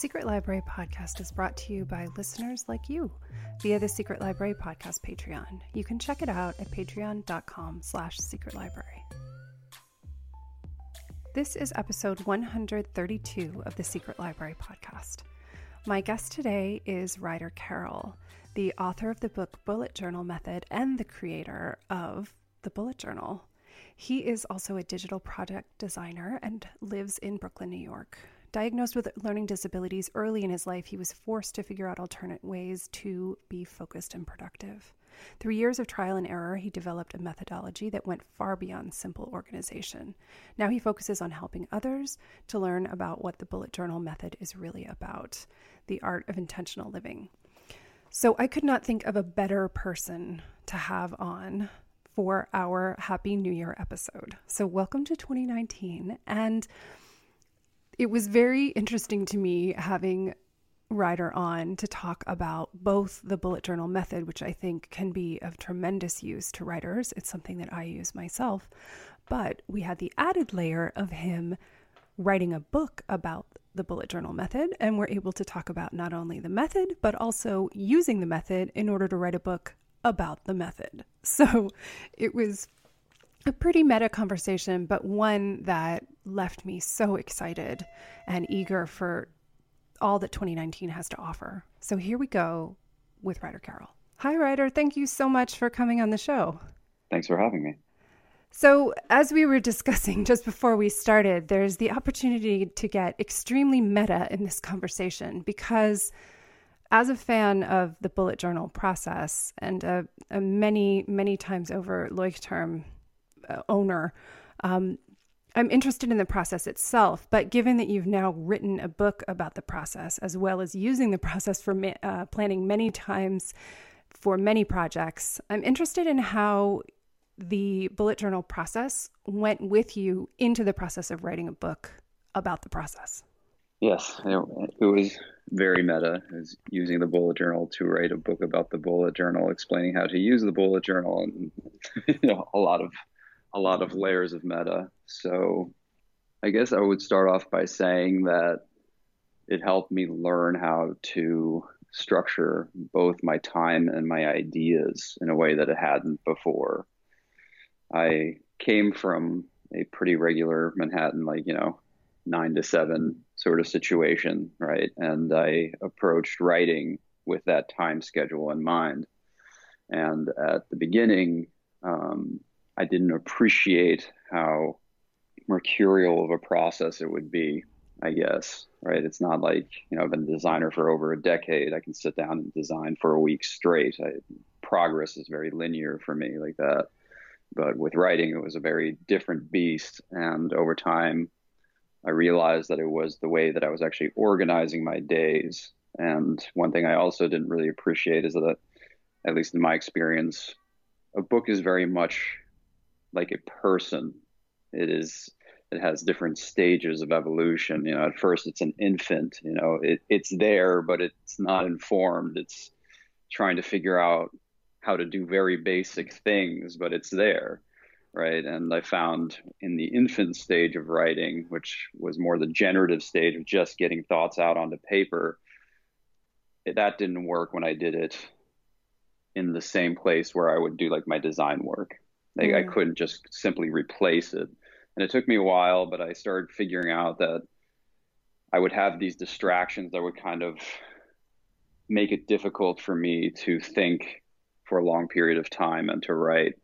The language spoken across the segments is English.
Secret Library podcast is brought to you by listeners like you via the Secret Library podcast Patreon. You can check it out at patreon.com slash secret library. This is episode 132 of the Secret Library podcast. My guest today is Ryder Carroll, the author of the book Bullet Journal Method and the creator of the Bullet Journal. He is also a digital product designer and lives in Brooklyn, New York. Diagnosed with learning disabilities early in his life, he was forced to figure out alternate ways to be focused and productive. Through years of trial and error, he developed a methodology that went far beyond simple organization. Now he focuses on helping others to learn about what the bullet journal method is really about the art of intentional living. So I could not think of a better person to have on for our Happy New Year episode. So, welcome to 2019. And it was very interesting to me having Ryder on to talk about both the bullet journal method, which I think can be of tremendous use to writers. It's something that I use myself. But we had the added layer of him writing a book about the bullet journal method, and we're able to talk about not only the method, but also using the method in order to write a book about the method. So it was a pretty meta conversation, but one that left me so excited and eager for all that 2019 has to offer. So here we go with Ryder Carroll. Hi, Ryder. Thank you so much for coming on the show. Thanks for having me. So, as we were discussing just before we started, there's the opportunity to get extremely meta in this conversation because, as a fan of the bullet journal process and a, a many, many times over Leuchtturm owner, um, I'm interested in the process itself, but given that you've now written a book about the process, as well as using the process for uh, planning many times for many projects, I'm interested in how the bullet journal process went with you into the process of writing a book about the process. Yes, it, was very meta. I was using the bullet journal to write a book about the bullet journal, explaining how to use the bullet journal, and you know, a lot of a lot of layers of meta. So I guess I would start off by saying that it helped me learn how to structure both my time and my ideas in a way that it hadn't before. I came from a pretty regular Manhattan, like, you know, nine to seven sort of situation, right? And I approached writing with that time schedule in mind. And at the beginning, um, I didn't appreciate how mercurial of a process it would be, I guess, right? It's not like, you know, I've been a designer for over a decade. I can sit down and design for a week straight. I, progress is very linear for me like that. But with writing, it was a very different beast. And over time, I realized that it was the way that I was actually organizing my days. And one thing I also didn't really appreciate is that, at least in my experience, a book is very much like a person. It is it has different stages of evolution. You know, at first it's an infant. You know, it, it's there, but it's not informed. It's trying to figure out how to do very basic things, but it's there, right? And I found in the infant stage of writing, which was more the generative stage of just getting thoughts out onto paper, that didn't work when I did it in the same place where I would do like my design work. Like mm. I couldn't just simply replace it. And it took me a while, but I started figuring out that I would have these distractions that would kind of make it difficult for me to think for a long period of time and to write.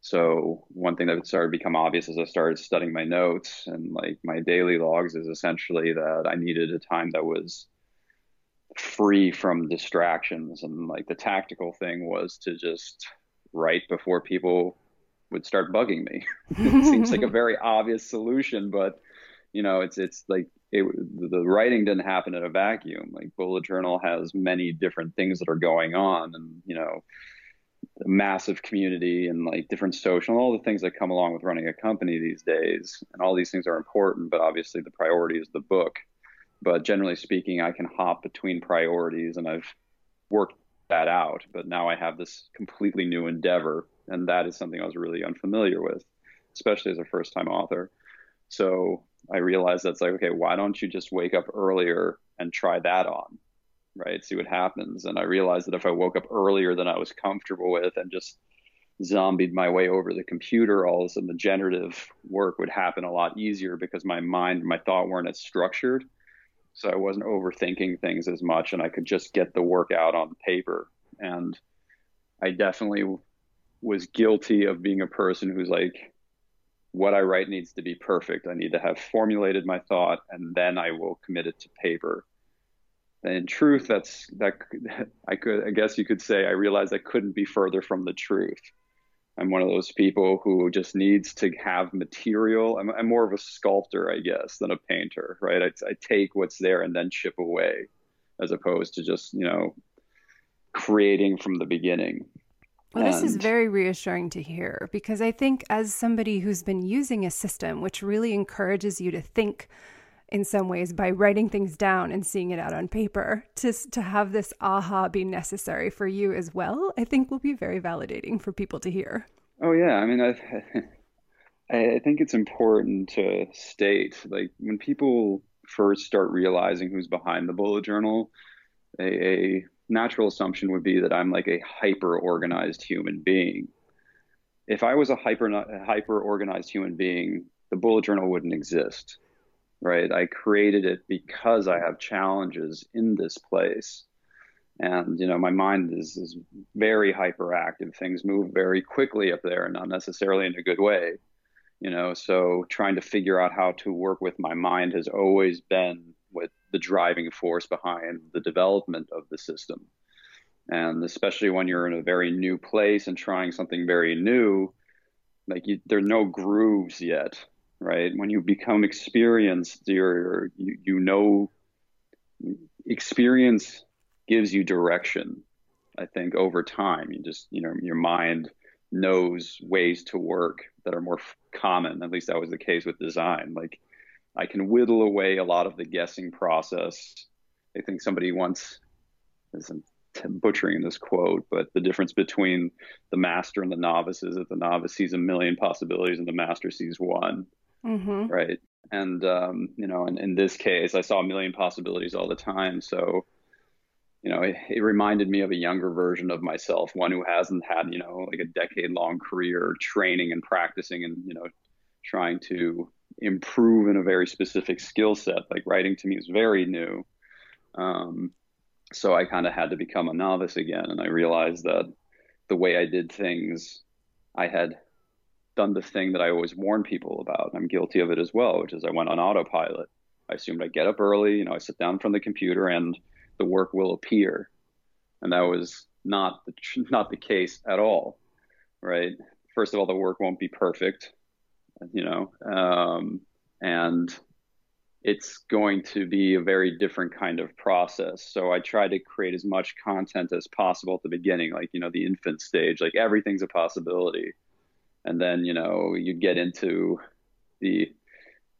So one thing that started to become obvious as I started studying my notes and like my daily logs is essentially that I needed a time that was free from distractions and like the tactical thing was to just write before people would start bugging me. it seems like a very obvious solution, but you know, it's it's like it, the writing didn't happen in a vacuum. Like Bullet Journal has many different things that are going on, and you know, massive community and like different social, and all the things that come along with running a company these days. And all these things are important, but obviously the priority is the book. But generally speaking, I can hop between priorities, and I've worked that out. But now I have this completely new endeavor, and that is something I was really unfamiliar with, especially as a first-time author. So I realized that's like, okay, why don't you just wake up earlier and try that on, right? See what happens. And I realized that if I woke up earlier than I was comfortable with and just zombied my way over the computer, all of a sudden the generative work would happen a lot easier because my mind, my thought weren't as structured. So I wasn't overthinking things as much and I could just get the work out on paper. And I definitely was guilty of being a person who's like, what I write needs to be perfect. I need to have formulated my thought and then I will commit it to paper. And in truth, that's that I could I guess you could say I realized I couldn't be further from the truth. I'm one of those people who just needs to have material. I'm, I'm more of a sculptor, I guess, than a painter, right? I, I take what's there and then chip away, as opposed to just you know creating from the beginning. Well, this is very reassuring to hear because I think, as somebody who's been using a system which really encourages you to think in some ways by writing things down and seeing it out on paper, to, to have this aha be necessary for you as well, I think will be very validating for people to hear. Oh, yeah. I mean, I, I think it's important to state like when people first start realizing who's behind the bullet journal, a, a natural assumption would be that I'm like a hyper organized human being. If I was a hyper hyper organized human being, the bullet journal wouldn't exist, right? I created it because I have challenges in this place, and you know my mind is is very hyperactive. Things move very quickly up there, not necessarily in a good way, you know. So trying to figure out how to work with my mind has always been with the driving force behind the development of the system. And especially when you're in a very new place and trying something very new, like you, there are no grooves yet, right? When you become experienced, you're, you, you know, experience gives you direction. I think over time, you just, you know, your mind knows ways to work that are more common. At least that was the case with design. Like I can whittle away a lot of the guessing process. I think somebody once, I'm butchering this quote, but the difference between the master and the novice is that the novice sees a million possibilities and the master sees one. Mm-hmm. Right. And, um, you know, in, in this case, I saw a million possibilities all the time. So, you know, it, it, reminded me of a younger version of myself, one who hasn't had, you know, like a decade long career training and practicing and, you know, trying to improve in a very specific skill set. Like writing to me is very new. Um, so I kind of had to become a novice again. And I realized that the way I did things, I had done the thing that I always warn people about. I'm guilty of it as well, which is I went on autopilot. I assumed I get up early, you know, I sit down from the computer and the work will appear. And that was not the, not the case at all, right? First of all, the work won't be perfect you know, um, and it's going to be a very different kind of process. So I try to create as much content as possible at the beginning, like, you know, the infant stage, like everything's a possibility. And then, you know, you get into the,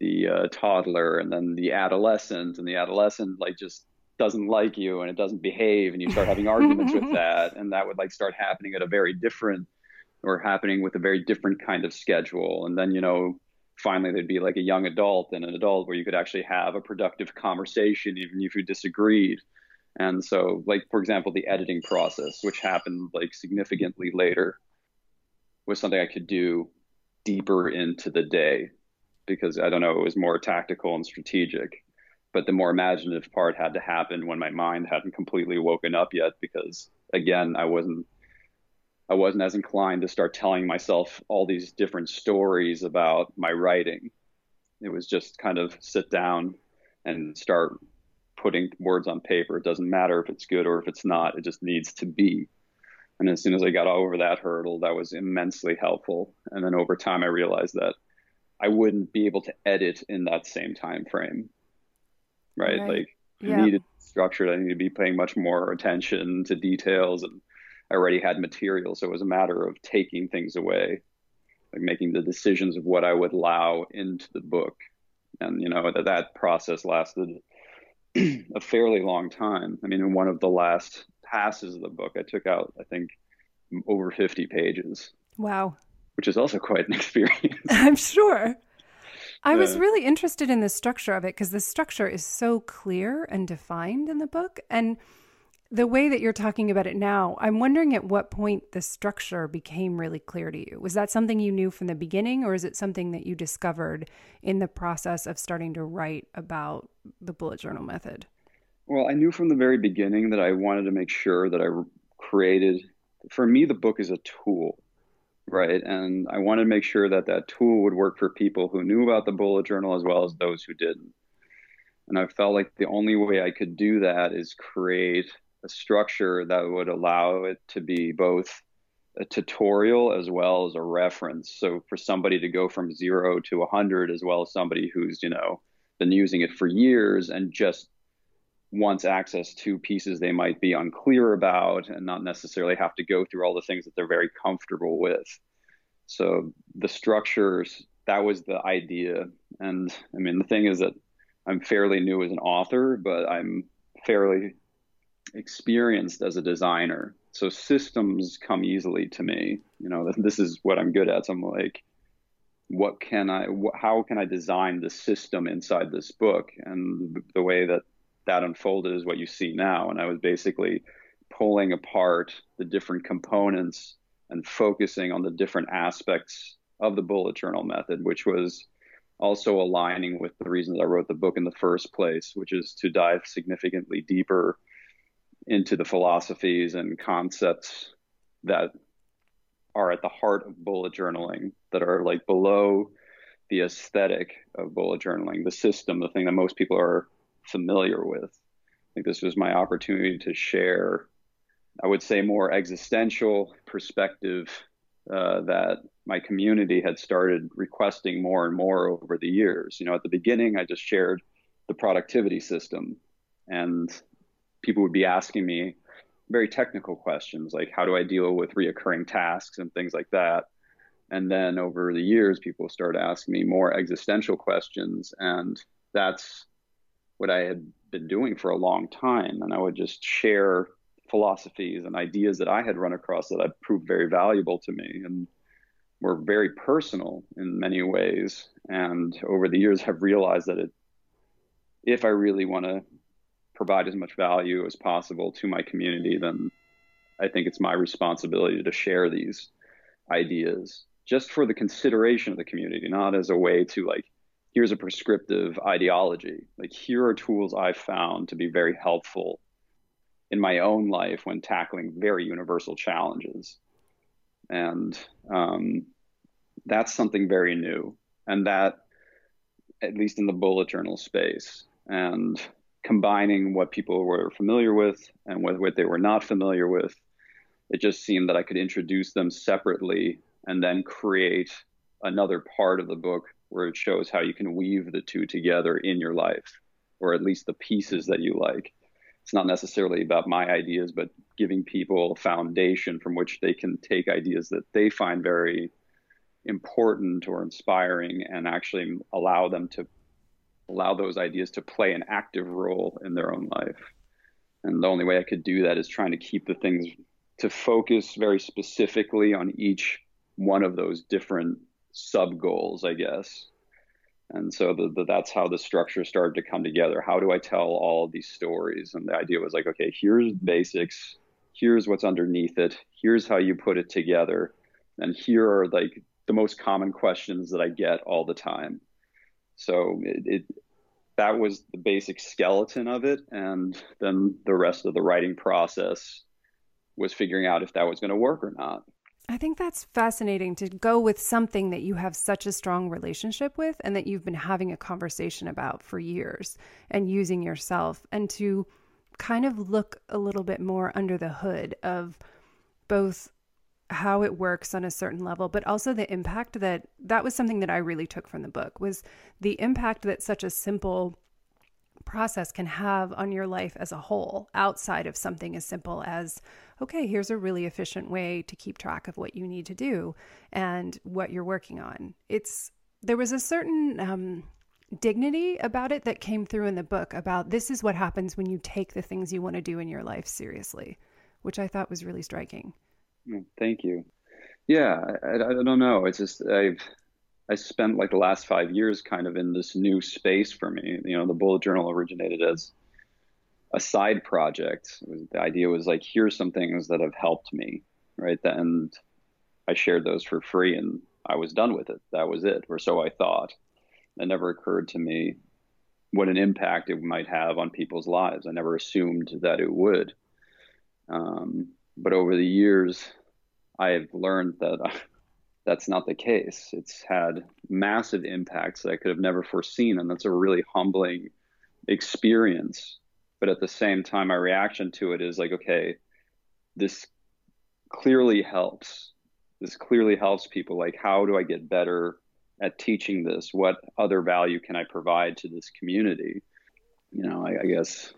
the uh, toddler and then the adolescent and the adolescent like just doesn't like you and it doesn't behave and you start having arguments with that and that would like start happening at a very different or happening with a very different kind of schedule. And then, you know, finally there'd be like a young adult and an adult where you could actually have a productive conversation, even if you disagreed. And so, like, for example, the editing process, which happened like significantly later, was something I could do deeper into the day because I don't know, it was more tactical and strategic. But the more imaginative part had to happen when my mind hadn't completely woken up yet because, again, I wasn't I wasn't as inclined to start telling myself all these different stories about my writing. It was just kind of sit down and start putting words on paper. It doesn't matter if it's good or if it's not. It just needs to be. And as soon as I got over that hurdle, that was immensely helpful. And then over time, I realized that I wouldn't be able to edit in that same time frame. Right? right. Like yeah. I needed structure. I needed to be paying much more attention to details, and I already had material, so it was a matter of taking things away, like making the decisions of what I would allow into the book. And you know that that process lasted a fairly long time. I mean, in one of the last passes of the book, I took out, I think, over 50 pages. Wow. Which is also quite an experience. I'm sure. I was really interested in the structure of it because the structure is so clear and defined in the book. And the way that you're talking about it now, I'm wondering at what point the structure became really clear to you. Was that something you knew from the beginning, or is it something that you discovered in the process of starting to write about the bullet journal method? Well, I knew from the very beginning that I wanted to make sure that I created, for me, the book is a tool, right? And I wanted to make sure that that tool would work for people who knew about the bullet journal as well as those who didn't. And I felt like the only way I could do that is create a structure that would allow it to be both a tutorial as well as a reference. So for somebody to go from zero to 100, as well as somebody who's, you know, been using it for years and just wants access to pieces they might be unclear about and not necessarily have to go through all the things that they're very comfortable with. So the structures, that was the idea. And I mean, the thing is that I'm fairly new as an author, but I'm fairly experienced as a designer. So systems come easily to me. You know, this is what I'm good at. So I'm like, what can I, wh- how can I design the system inside this book? And the way that that unfolded is what you see now. And I was basically pulling apart the different components and focusing on the different aspects of the bullet journal method, which was also aligning with the reasons I wrote the book in the first place, which is to dive significantly deeper into the philosophies and concepts that are at the heart of bullet journaling, that are like below the aesthetic of bullet journaling, the system, the thing that most people are familiar with. I think this was my opportunity to share, I would say, more existential perspective uh, that my community had started requesting more and more over the years. You know, at the beginning, I just shared the productivity system, and people would be asking me very technical questions like, how do I deal with reoccurring tasks and things like that. And then over the years, people started asking me more existential questions, and that's what I had been doing for a long time. And I would just share philosophies and ideas that I had run across that had proved very valuable to me and were very personal in many ways. And over the years, have realized that it, if I really want to provide as much value as possible to my community, then I think it's my responsibility to share these ideas just for the consideration of the community, not as a way to like here's a prescriptive ideology. Like, here are tools I've found to be very helpful in my own life when tackling very universal challenges. And um, that's something very new. And that, at least in the bullet journal space, and combining what people were familiar with and what, what they were not familiar with, it just seemed that I could introduce them separately and then create another part of the book where it shows how you can weave the two together in your life, or at least the pieces that you like. It's not necessarily about my ideas, but giving people a foundation from which they can take ideas that they find very important or inspiring and actually allow them to allow those ideas to play an active role in their own life. And the only way I could do that is trying to keep the things to focus very specifically on each one of those different sub goals, I guess. And so the, the, that's how the structure started to come together. How do I tell all these stories? And the idea was like, okay, here's basics. Here's what's underneath it. Here's how you put it together. And here are like the most common questions that I get all the time. So it, it that was the basic skeleton of it. And then the rest of the writing process was figuring out if that was going to work or not. I think that's fascinating to go with something that you have such a strong relationship with and that you've been having a conversation about for years and using yourself and to kind of look a little bit more under the hood of both how it works on a certain level but also the impact that that was something that I really took from the book was the impact that such a simple process can have on your life as a whole outside of something as simple as okay here's a really efficient way to keep track of what you need to do and what you're working on. It's there was a certain um, dignity about it that came through in the book about this is what happens when you take the things you want to do in your life seriously which i thought was really striking thank you yeah I, I don't know it's just i've I spent like the last five years kind of in this new space for me. You know, the bullet journal originated as a side project. The idea was like, here's some things that have helped me, right? And I shared those for free and I was done with it. That was it, or so I thought. It never occurred to me what an impact it might have on people's lives. I never assumed that it would. Um, but over the years, I have learned that uh, that's not the case. It's had massive impacts that I could have never foreseen, and that's a really humbling experience. But at the same time, my reaction to it is like, okay, this clearly helps. This clearly helps people. Like, how do I get better at teaching this? What other value can I provide to this community? You know, I, I guess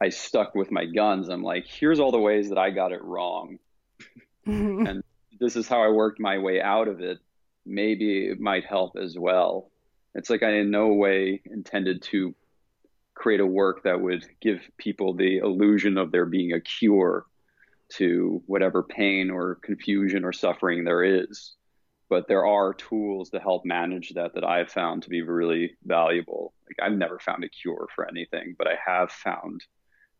I stuck with my guns. I'm like, here's all the ways that I got it wrong. and this is how I worked my way out of it, maybe it might help as well. It's like I in no way intended to create a work that would give people the illusion of there being a cure to whatever pain or confusion or suffering there is. But there are tools to help manage that that I've found to be really valuable. Like I've never found a cure for anything, but I have found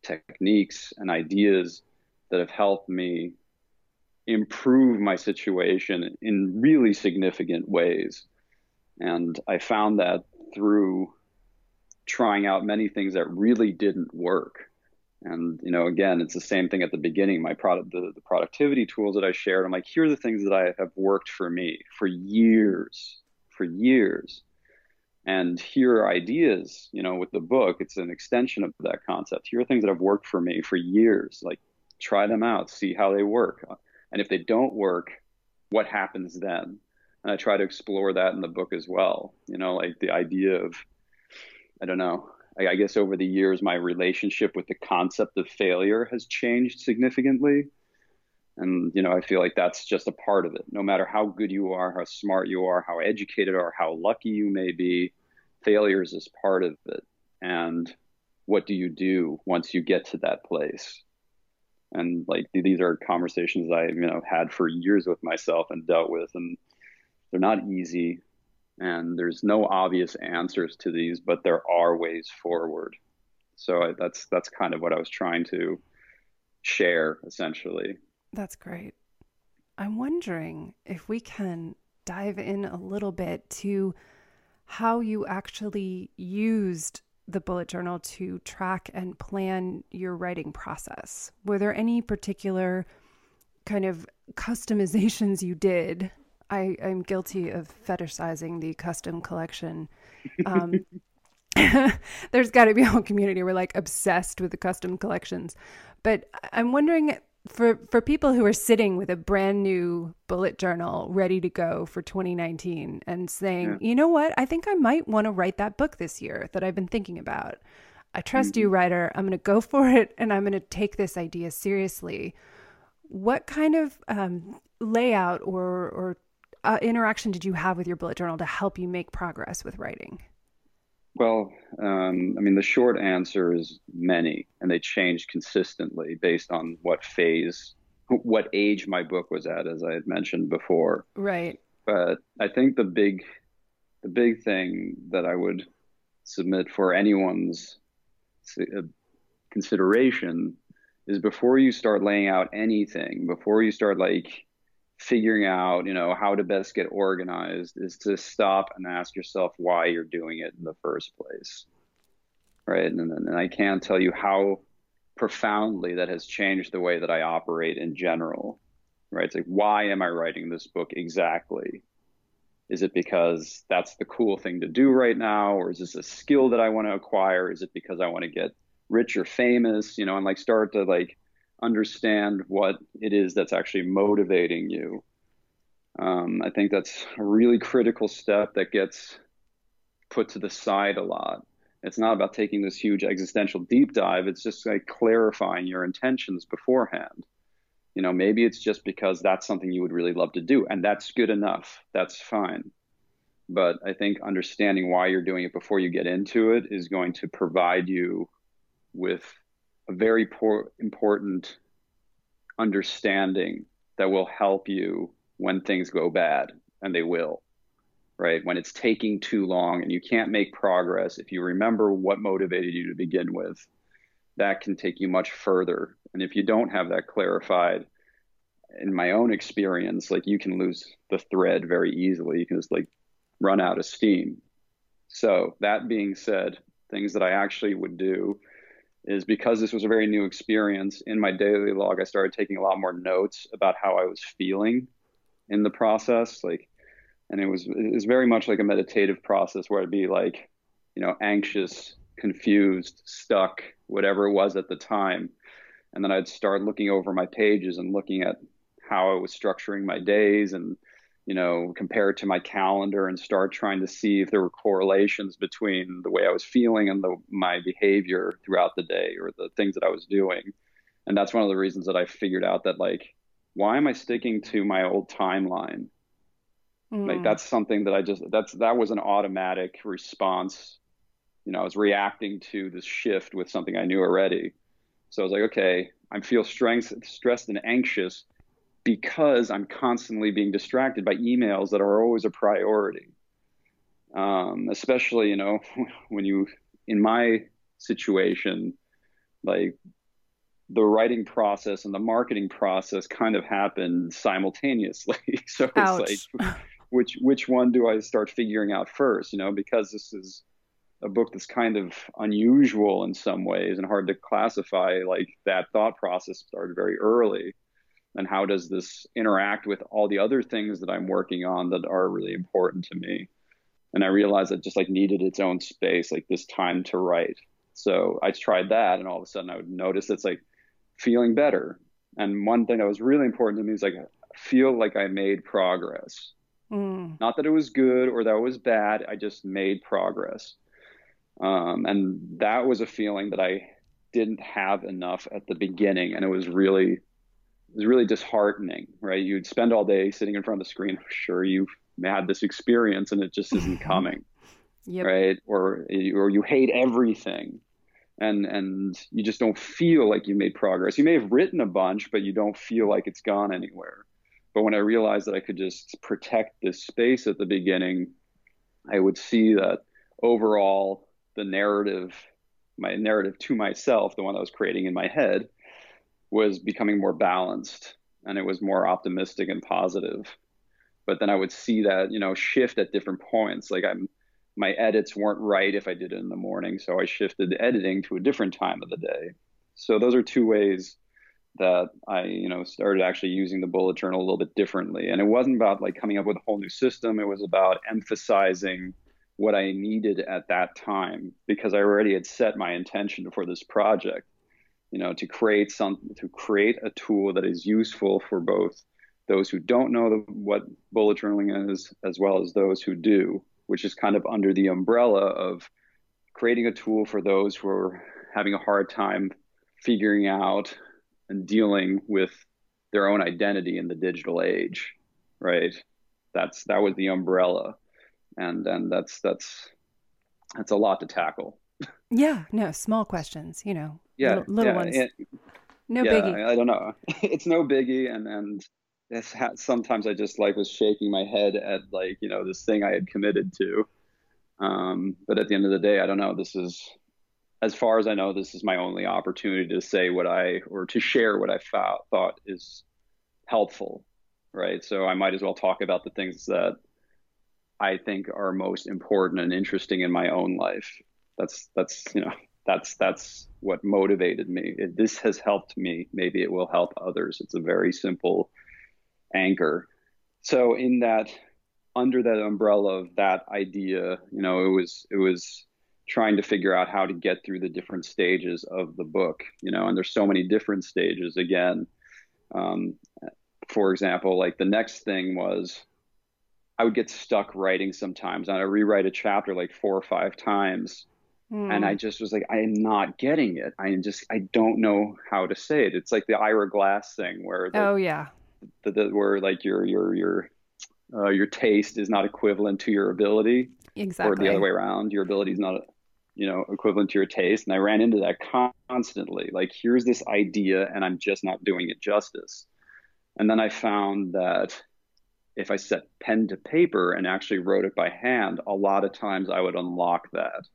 techniques and ideas that have helped me improve my situation in really significant ways. And I found that through trying out many things that really didn't work. And you know, again, it's the same thing at the beginning. My product, the, the productivity tools that I shared, I'm like, here are the things that I have worked for me for years, for years. And here are ideas, you know, with the book, it's an extension of that concept. Here are things that have worked for me for years. Like, try them out, see how they work. And if they don't work, what happens then? And I try to explore that in the book as well. You know, like the idea of, I don't know, I, guess over the years, my relationship with the concept of failure has changed significantly. And, you know, I feel like that's just a part of it. No matter how good you are, how smart you are, how educated or how lucky you may be, failures is part of it. And what do you do once you get to that place? and like these are conversations I you know had for years with myself and dealt with, and they're not easy, and there's no obvious answers to these, but there are ways forward. So I, that's that's kind of what I was trying to share essentially. That's great. I'm wondering if we can dive in a little bit to how you actually used the bullet journal to track and plan your writing process. Were there any particular kind of customizations you did? I, I'm guilty of fetishizing the custom collection. Um, there's got to be a whole community we're like obsessed with the custom collections. But I'm wondering for for people who are sitting with a brand new bullet journal ready to go for 2019 and saying, yeah. "You know what? I think I might want to write that book this year that I've been thinking about. I trust mm-hmm. you, Ryder. I'm going to go for it and I'm going to take this idea seriously." What kind of um, layout or or uh, interaction did you have with your bullet journal to help you make progress with writing? Well, um, I mean, the short answer is many, and they changed consistently based on what phase, what age my book was at, as I had mentioned before. Right. But I think the big, the big thing that I would submit for anyone's uh, consideration is before you start laying out anything, before you start like figuring out, you know, how to best get organized is to stop and ask yourself why you're doing it in the first place. Right. And, and I can't tell you how profoundly that has changed the way that I operate in general. Right. It's like, why am I writing this book exactly? Is it because that's the cool thing to do right now? Or is this a skill that I want to acquire? Is it because I want to get rich or famous? You know, and like start to like understand what it is that's actually motivating you. Um, I think that's a really critical step that gets put to the side a lot. It's not about taking this huge existential deep dive. It's just like clarifying your intentions beforehand. You know, maybe it's just because that's something you would really love to do, and that's good enough. That's fine. But I think understanding why you're doing it before you get into it is going to provide you with a very poor, important understanding that will help you when things go bad, and they will, right? When it's taking too long and you can't make progress, if you remember what motivated you to begin with, that can take you much further. And if you don't have that clarified, in my own experience, like you can lose the thread very easily. You can just like run out of steam. So, that being said, things that I actually would do is because this was a very new experience in my daily log, I started taking a lot more notes about how I was feeling in the process. Like, and it was, it was very much like a meditative process where I'd be like, you know, anxious, confused, stuck, whatever it was at the time. And then I'd start looking over my pages and looking at how I was structuring my days and you know, compare it to my calendar and start trying to see if there were correlations between the way I was feeling and the, my behavior throughout the day or the things that I was doing. And that's one of the reasons that I figured out that, like, why am I sticking to my old timeline? Mm. Like, that's something that I just, that's, that was an automatic response. You know, I was reacting to this shift with something I knew already. So I was like, okay, I feel strength, stressed and anxious because I'm constantly being distracted by emails that are always a priority. Um, especially, you know, when you, in my situation, like the writing process and the marketing process kind of happened simultaneously. so it's Ouch. like, which which one do I start figuring out first? You know, because this is a book that's kind of unusual in some ways and hard to classify. Like that thought process started very early and how does this interact with all the other things that I'm working on that are really important to me? And I realized it just like needed its own space, like this time to write. So I tried that, and all of a sudden I would notice it's like feeling better. And one thing that was really important to me is like feel like I made progress. Mm. Not that it was good or that it was bad. I just made progress. Um, and that was a feeling that I didn't have enough at the beginning, and it was really was really disheartening, right? You'd spend all day sitting in front of the screen. Sure, you've had this experience and it just isn't mm-hmm. coming, yep. right? Or or you hate everything, and and you just don't feel like you made progress. You may have written a bunch, but you don't feel like it's gone anywhere. But when I realized that I could just protect this space at the beginning, I would see that overall the narrative, my narrative to myself, the one I was creating in my head, was becoming more balanced and it was more optimistic and positive. But then I would see that, you know, shift at different points. Like I'm my edits weren't right if I did it in the morning, so I shifted the editing to a different time of the day. So those are two ways that I, you know, started actually using the bullet journal a little bit differently. And it wasn't about like coming up with a whole new system. It was about emphasizing what I needed at that time because I already had set my intention for this project you know, to create some to create a tool that is useful for both those who don't know the, what bullet journaling is, as well as those who do, which is kind of under the umbrella of creating a tool for those who are having a hard time figuring out and dealing with their own identity in the digital age, right? That's that was the umbrella, and and that's that's that's a lot to tackle. Yeah, no, small questions, you know, yeah, little, little yeah, ones. It, no yeah, biggie. I don't know. it's no biggie, and and this ha- sometimes I just like was shaking my head at like you know this thing I had committed to. Um, but at the end of the day, I don't know. This is, as far as I know, this is my only opportunity to say what I or to share what I thought thought is helpful, right? So I might as well talk about the things that I think are most important and interesting in my own life. That's that's you know that's that's what motivated me. This has helped me. Maybe it will help others. It's a very simple anchor. So in that under that umbrella of that idea, you know, it was it was trying to figure out how to get through the different stages of the book, you know, and there's so many different stages again. Um, for example, like the next thing was I would get stuck writing sometimes and I rewrite a chapter like four or five times. Mm. And I hmm. just was like, I am not getting it. I am just, I don't know how to say it. It's like the Ira Glass thing where, the, oh yeah, the, the, where like your, your, your, uh, your taste is not equivalent to your ability. Exactly. Or the other way around, your ability is not, you know, equivalent to your taste. And I ran into that constantly. Like, here's this idea, and I'm just not doing it justice. And then I found that if I set pen to paper and actually wrote it by hand, a lot of times I would unlock that.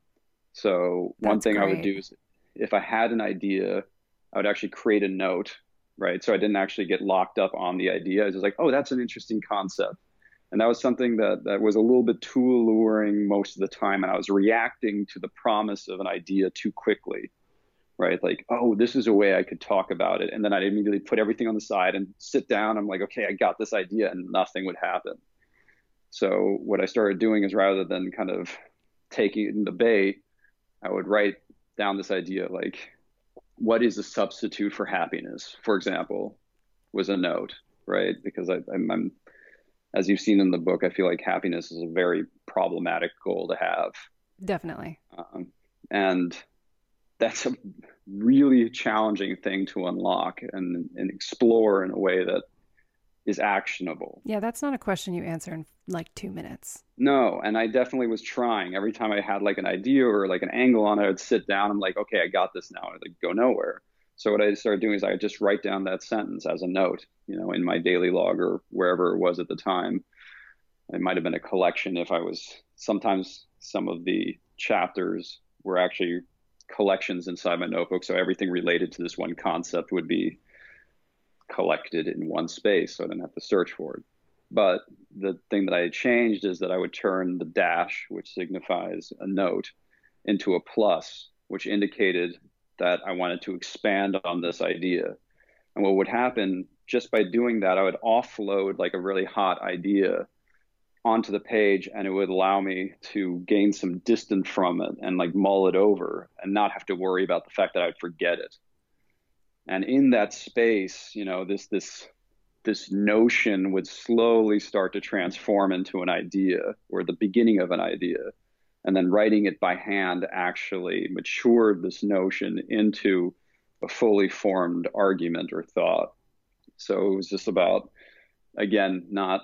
So one thing great. I would do is if I had an idea, I would actually create a note, right? So I didn't actually get locked up on the idea. I was like, oh, that's an interesting concept. And that was something that, that was a little bit too alluring most of the time. And I was reacting to the promise of an idea too quickly right? Like, oh, this is a way I could talk about it. And then I'd immediately put everything on the side and sit down. I'm like, okay, I got this idea, and nothing would happen. So what I started doing is rather than kind of taking it in the bait, I would write down this idea like, what is a substitute for happiness? For example, was a note, right? Because I, I'm, I'm as you've seen in the book, I feel like happiness is a very problematic goal to have. Definitely. Um, and that's a really challenging thing to unlock and, and explore in a way that is actionable. Yeah, that's not a question you answer in like two minutes. No, and I definitely was trying. Every time I had like an idea or like an angle on it, I would sit down. I'm like, okay, I got this now. I'd like go nowhere. So what I started doing is I just write down that sentence as a note, you know, in my daily log or wherever it was at the time. It might have been a collection if I was sometimes some of the chapters were actually collections inside my notebook. So everything related to this one concept would be collected in one space. So I didn't have to search for it. But the thing that I had changed is that I would turn the dash, which signifies a note, into a plus, which indicated that I wanted to expand on this idea. And what would happen just by doing that, I would offload like a really hot idea onto the page and it would allow me to gain some distance from it and like mull it over and not have to worry about the fact that I would forget it. And in that space, you know, this this this notion would slowly start to transform into an idea or the beginning of an idea. And then writing it by hand actually matured this notion into a fully formed argument or thought. So it was just about, again, not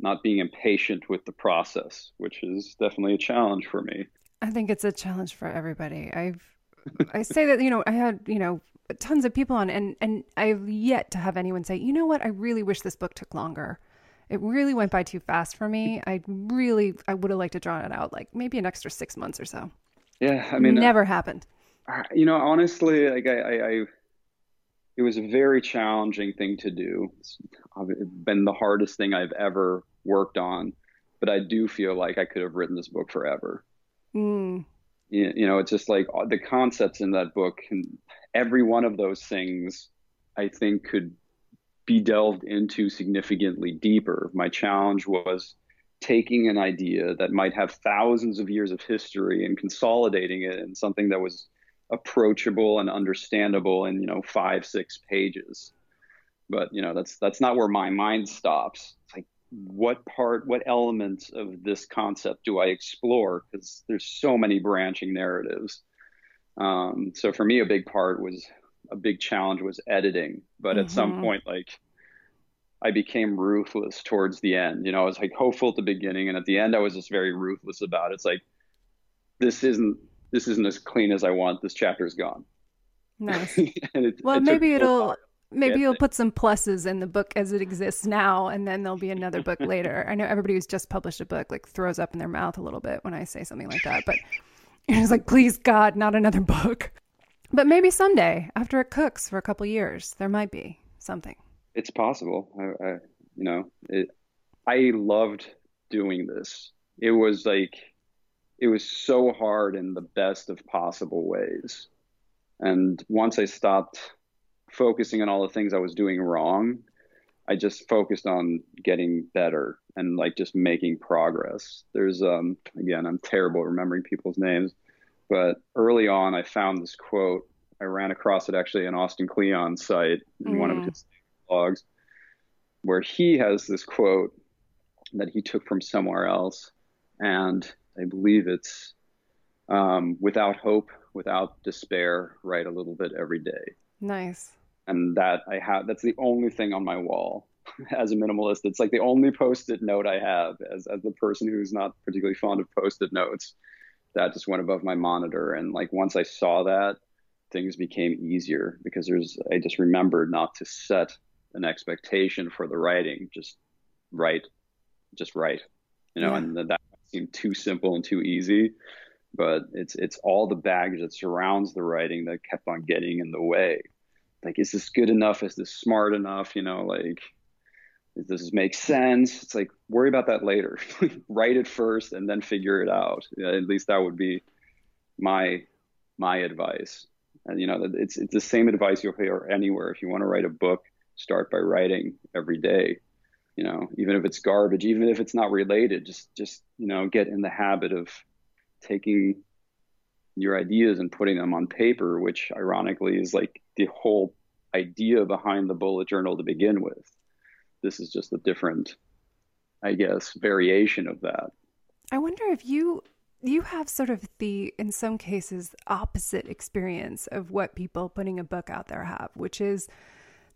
not being impatient with the process, which is definitely a challenge for me. I think it's a challenge for everybody. I've I say that you know I had you know tons of people on and and I've yet to have anyone say you know what I really wish this book took longer. It really went by too fast for me. I really I would have liked to draw it out like maybe an extra six months or so. Yeah, I mean, never uh, happened. You know, honestly, like I, I, I it was a very challenging thing to do. It's been the hardest thing I've ever worked on, but I do feel like I could have written this book forever. Mm. You, you know, it's just like uh, the concepts in that book, and every one of those things, I think, could be delved into significantly deeper. My challenge was taking an idea that might have thousands of years of history and consolidating it in something that was approachable and understandable in you know five six pages. But you know that's that's not where my mind stops. It's like what part what elements of this concept do i explore? Because there's so many branching narratives um, so for me a big part was a big challenge was editing but mm-hmm. at some mm-hmm. point like i became ruthless towards the end you know i was like hopeful at the beginning and at the end i was just very ruthless about it it's like this isn't this isn't as clean as I want. This chapter is gone. Nice. it, well, it maybe it'll maybe you'll put some pluses in the book as it exists now, and then there'll be another book later. I know everybody who's just published a book like throws up in their mouth a little bit when I say something like that, but it's like, please God, not another book. But maybe someday, after it cooks for a couple years, there might be something. It's possible. I, I you know, it, I loved doing this. It was like it was so hard in the best of possible ways. And once I stopped focusing on all the things I was doing wrong, I just focused on getting better and like just making progress. There's um again, I'm terrible at remembering people's names. but early on, I found this quote. I ran across it actually in Austin Kleon's site in mm. one of mm. his blogs, where he has this quote that he took from somewhere else, and I believe it's um, without hope, without despair, write a little bit every day. Nice. And that I have, that's the only thing on my wall as a minimalist. It's like the only post-it note I have as, as the person who's not particularly fond of post-it notes. That just went above my monitor. And like once I saw that, things became easier because there's, I just remembered not to set an expectation for the writing. Just write, just write, you know, yeah. and that seemed too simple and too easy but it's it's all the baggage that surrounds the writing that kept on getting in the way. Like, is this good enough? Is this smart enough? You know, like, does this make sense? It's like worry about that later. Write it first and then figure it out. At least that would be my my advice. And you know, it's it's the same advice you'll hear anywhere. If you want to write a book, start by writing every day. You know, even if it's garbage, even if it's not related, just just you know, get in the habit of taking your ideas and putting them on paper, which ironically is like the whole idea behind the bullet journal to begin with. This is just a different, I guess, variation of that. I wonder if you you have sort of the in some cases opposite experience of what people putting a book out there have, which is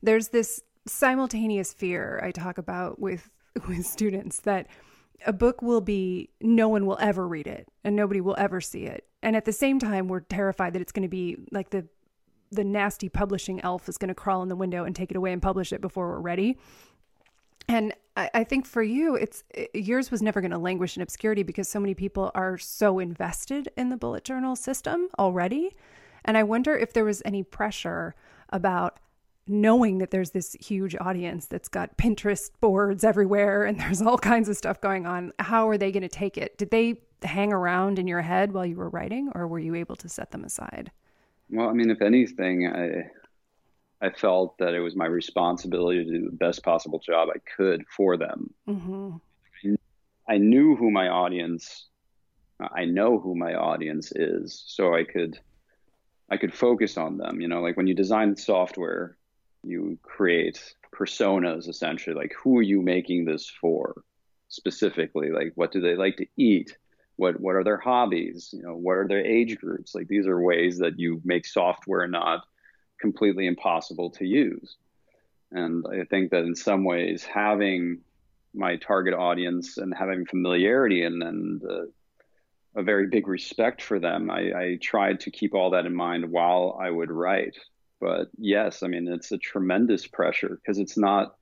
there's this simultaneous fear I talk about with with students that a book will be no one will ever read it and nobody will ever see it. And at the same time, we're terrified that it's going to be like the the nasty publishing elf is going to crawl in the window and take it away and publish it before we're ready. And I, I think for you, it's it, yours was never going to languish in obscurity because so many people are so invested in the bullet journal system already. And I wonder if there was any pressure about knowing that there's this huge audience that's got Pinterest boards everywhere and there's all kinds of stuff going on, how are they going to take it? Did they hang around in your head while you were writing or were you able to set them aside? Well, I mean, if anything, I I felt that it was my responsibility to do the best possible job I could for them. Mm-hmm. I knew who my audience, I know who my audience is, so I could I could focus on them. You know, like when you design software, you create personas essentially. Like who are you making this for specifically? Like what do they like to eat? What what are their hobbies? You know what are their age groups? Like these are ways that you make software not completely impossible to use. And i think that in some ways having my target audience and having familiarity and and uh, a very big respect for them I, I tried to keep all that in mind while i would write but yes, I mean, it's a tremendous pressure because it's not,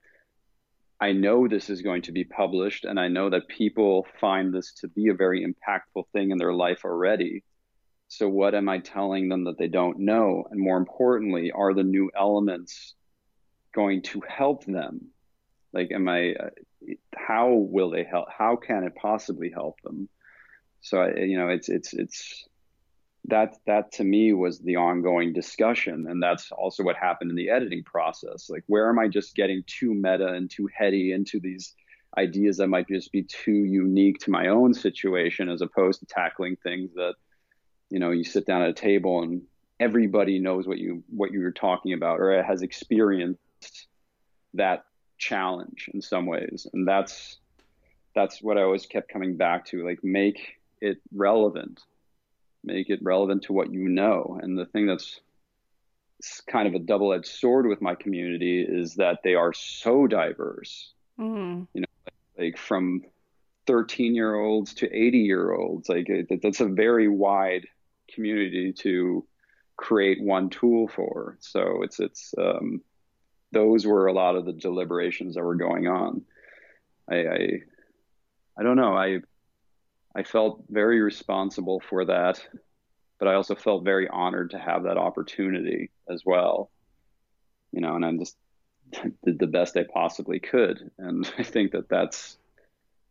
I know this is going to be published and I know that people find this to be a very impactful thing in their life already. So, what am I telling them that they don't know? And more importantly, are the new elements going to help them? Like, am I, how will they help? How can it possibly help them? So, you know, it's, it's, it's, that that to me was the ongoing discussion. And that's also what happened in the editing process. Like where am i just getting too meta and too heady into these ideas that might just be too unique to my own situation as opposed to tackling things that you know you sit down at a table and everybody knows what you what you're talking about or has experienced that challenge in some ways. And that's that's what i always kept coming back to like make it relevant make it relevant to what you know. And the thing that's kind of a double edged sword with my community is that they are so diverse. Mm-hmm. You know, like from 13 year olds to 80 year olds. Like it, that's a very wide community to create one tool for. So it's it's um, those were a lot of the deliberations that were going on. I, I I don't know. I I felt very responsible for that, but I also felt very honored to have that opportunity as well. You know, and I just did the best I possibly could, and I think that that's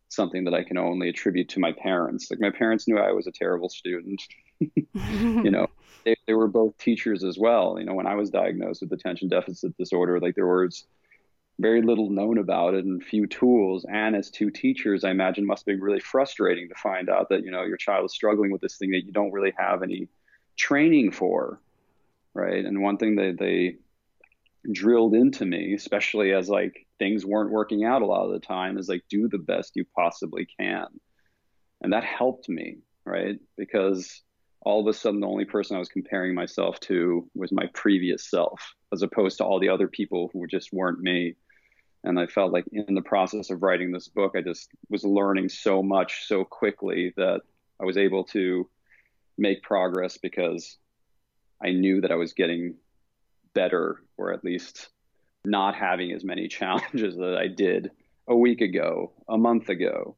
something that I can only attribute to my parents. Like my parents knew I was a terrible student. you know, they, they were both teachers as well. You know, when I was diagnosed with attention deficit disorder, like there was very little known about it and few tools. And as two teachers, I imagine must be really frustrating to find out that, you know, your child is struggling with this thing that you don't really have any training for. Right. And one thing that they drilled into me, especially as like things weren't working out a lot of the time, is like do the best you possibly can. And that helped me, right? Because all of a sudden the only person I was comparing myself to was my previous self, as opposed to all the other people who just weren't me. And I felt like in the process of writing this book, I just was learning so much so quickly that I was able to make progress because I knew that I was getting better, or at least not having as many challenges that I did a week ago, a month ago.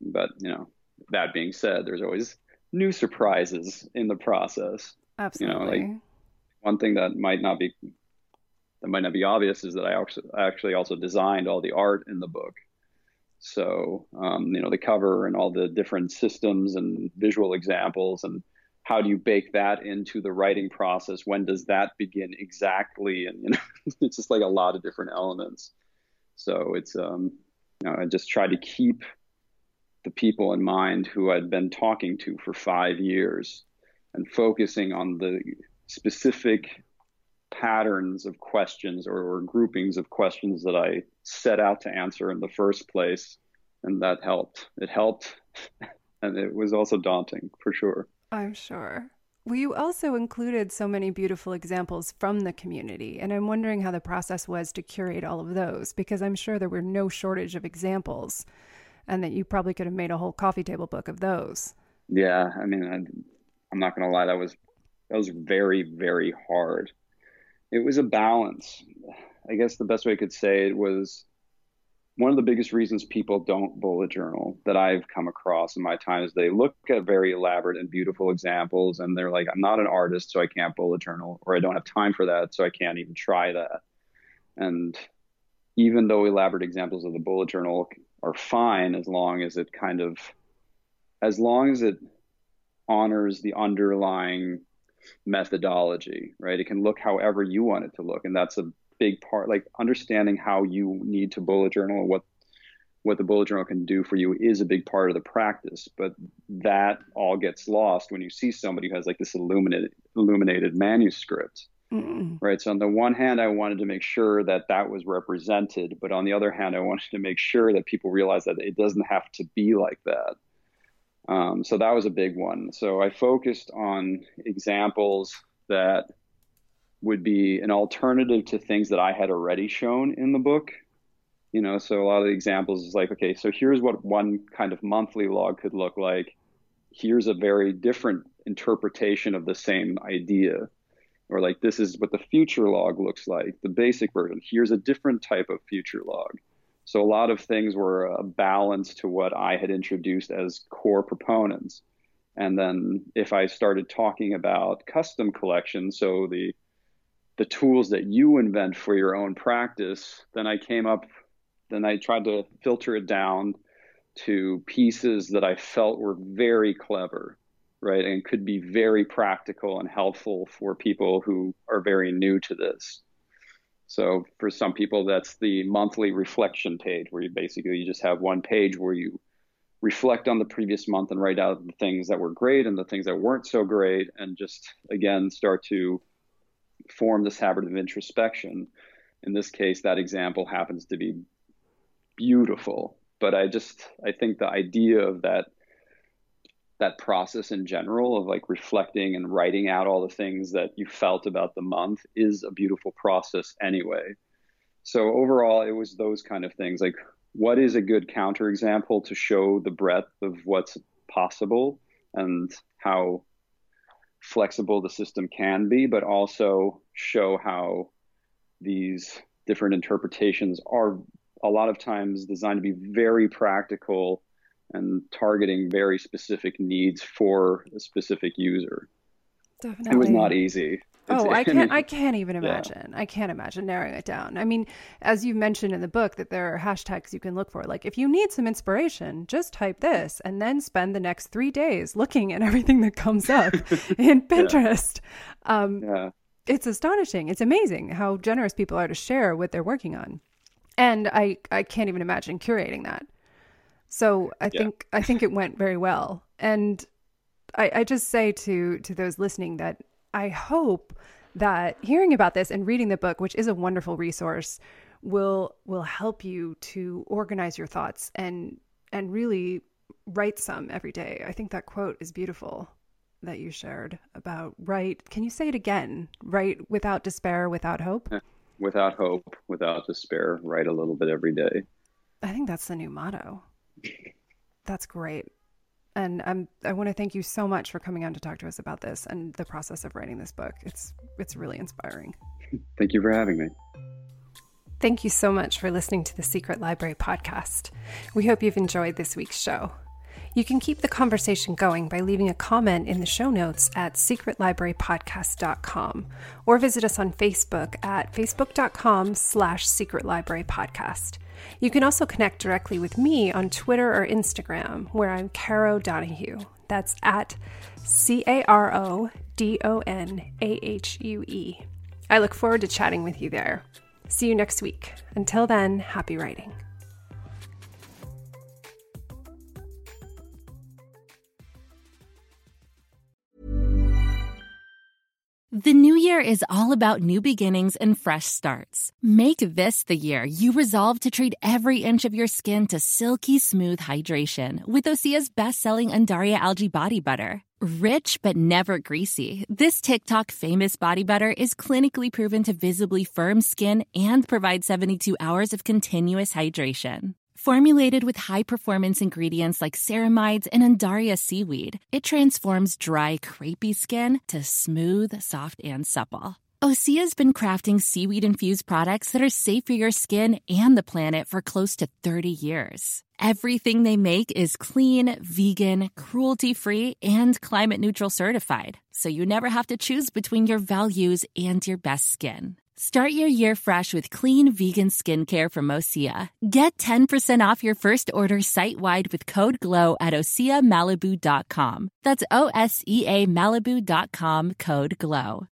But, you know, that being said, there's always new surprises in the process. Absolutely. You know, like one thing that might not be that might not be obvious is that I actually also designed all the art in the book. So, um, you know, the cover and all the different systems and visual examples, and how do you bake that into the writing process? When does that begin exactly? And you know, it's just like a lot of different elements. So it's, um, you know, I just try to keep the people in mind who I'd been talking to for five years and focusing on the specific patterns of questions or, or, groupings of questions that I set out to answer in the first place. And that helped. It helped. and it was also daunting for sure. I'm sure. Well, you also included so many beautiful examples from the community, and I'm wondering how the process was to curate all of those because I'm sure there were no shortage of examples and that you probably could have made a whole coffee table book of those. Yeah, I mean, I, I'm not going to lie, that was that was very very hard. It was a balance. I guess the best way I could say it was one of the biggest reasons people don't bullet journal that I've come across in my time is they look at very elaborate and beautiful examples and they're like, I'm not an artist, so I can't bullet journal, or I don't have time for that, so I can't even try that. And even though elaborate examples of the bullet journal are fine as long as it kind of as long as it honors the underlying methodology right it can look however you want it to look and that's a big part like understanding how you need to bullet journal and what what the bullet journal can do for you is a big part of the practice but that all gets lost when you see somebody who has like this illuminated illuminated manuscript Mm-mm. Right. So on the one hand, I wanted to make sure that that was represented, but on the other hand, I wanted to make sure that people realize that it doesn't have to be like that. Um, so that was a big one. So I focused on examples that would be an alternative to things that I had already shown in the book. You know, so a lot of the examples is like, okay, so here's what one kind of monthly log could look like. Here's a very different interpretation of the same idea or like this is what the future log looks like, the basic version. Here's a different type of future log. So a lot of things were a balance to what I had introduced as core proponents. And then if I started talking about custom collections, so the the tools that you invent for your own practice, then I came up then I tried to filter it down to pieces that I felt were very clever right? And could be very practical and helpful for people who are very new to this. So for some people, that's the monthly reflection page where you basically you just have one page where you reflect on the previous month and write out the things that were great and the things that weren't so great and just again start to form this habit of introspection. In this case, that example happens to be beautiful. But I just I think the idea of that that process in general of like reflecting and writing out all the things that you felt about the month is a beautiful process anyway. So overall, it was those kind of things like what is a good counterexample to show the breadth of what's possible and how flexible the system can be, but also show how these different interpretations are a lot of times designed to be very practical and targeting very specific needs for a specific user. Definitely. It was not easy. Oh, I can't. I can't even imagine. Yeah. I can't imagine narrowing it down. I mean, as you mentioned in the book, that there are hashtags you can look for. Like, if you need some inspiration, just type this, and then spend the next three days looking at everything that comes up in Pinterest. Yeah. Um, yeah. It's astonishing. It's amazing how generous people are to share what they're working on. And I, I can't even imagine curating that. So I Yeah. think I think it went very well. And I, I just say to to those listening that I hope that hearing about this and reading the book, which is a wonderful resource, will will help you to organize your thoughts and and really write some every day. I think that quote is beautiful that you shared about write. Can you say it again? Write without despair, without hope. Without hope, without despair, write a little bit every day. I think that's the new motto. That's great. And I'm I want to thank you so much for coming on to talk to us about this and the process of writing this book. It's it's really inspiring. Thank you for having me. Thank you so much for listening to the Secret Library podcast. We hope you've enjoyed this week's show. You can keep the conversation going by leaving a comment in the show notes at secretlibrarypodcast.com or visit us on Facebook at facebook.com slash secretlibrarypodcast. You can also connect directly with me on Twitter or Instagram, where I'm Caro Donahue. That's at C A R O D O N A H U E. I look forward to chatting with you there. See you next week. Until then, happy writing. The new year is all about new beginnings and fresh starts. Make this the year you resolve to treat every inch of your skin to silky smooth hydration with Osea's best-selling Undaria algae body butter. Rich but never greasy, this TikTok famous body butter is clinically proven to visibly firm skin and provide 72 hours of continuous hydration. Formulated with high performance ingredients like ceramides and Undaria seaweed, it transforms dry, crepey skin to smooth, soft, and supple. Osea's been crafting seaweed infused products that are safe for your skin and the planet for close to 30 years. Everything they make is clean, vegan, cruelty free, and climate neutral certified, so you never have to choose between your values and your best skin. Start your year fresh with clean vegan skincare from Osea. Get 10% off your first order site wide with code GLOW at OseaMalibu.com. That's O S E A Malibu.com code GLOW.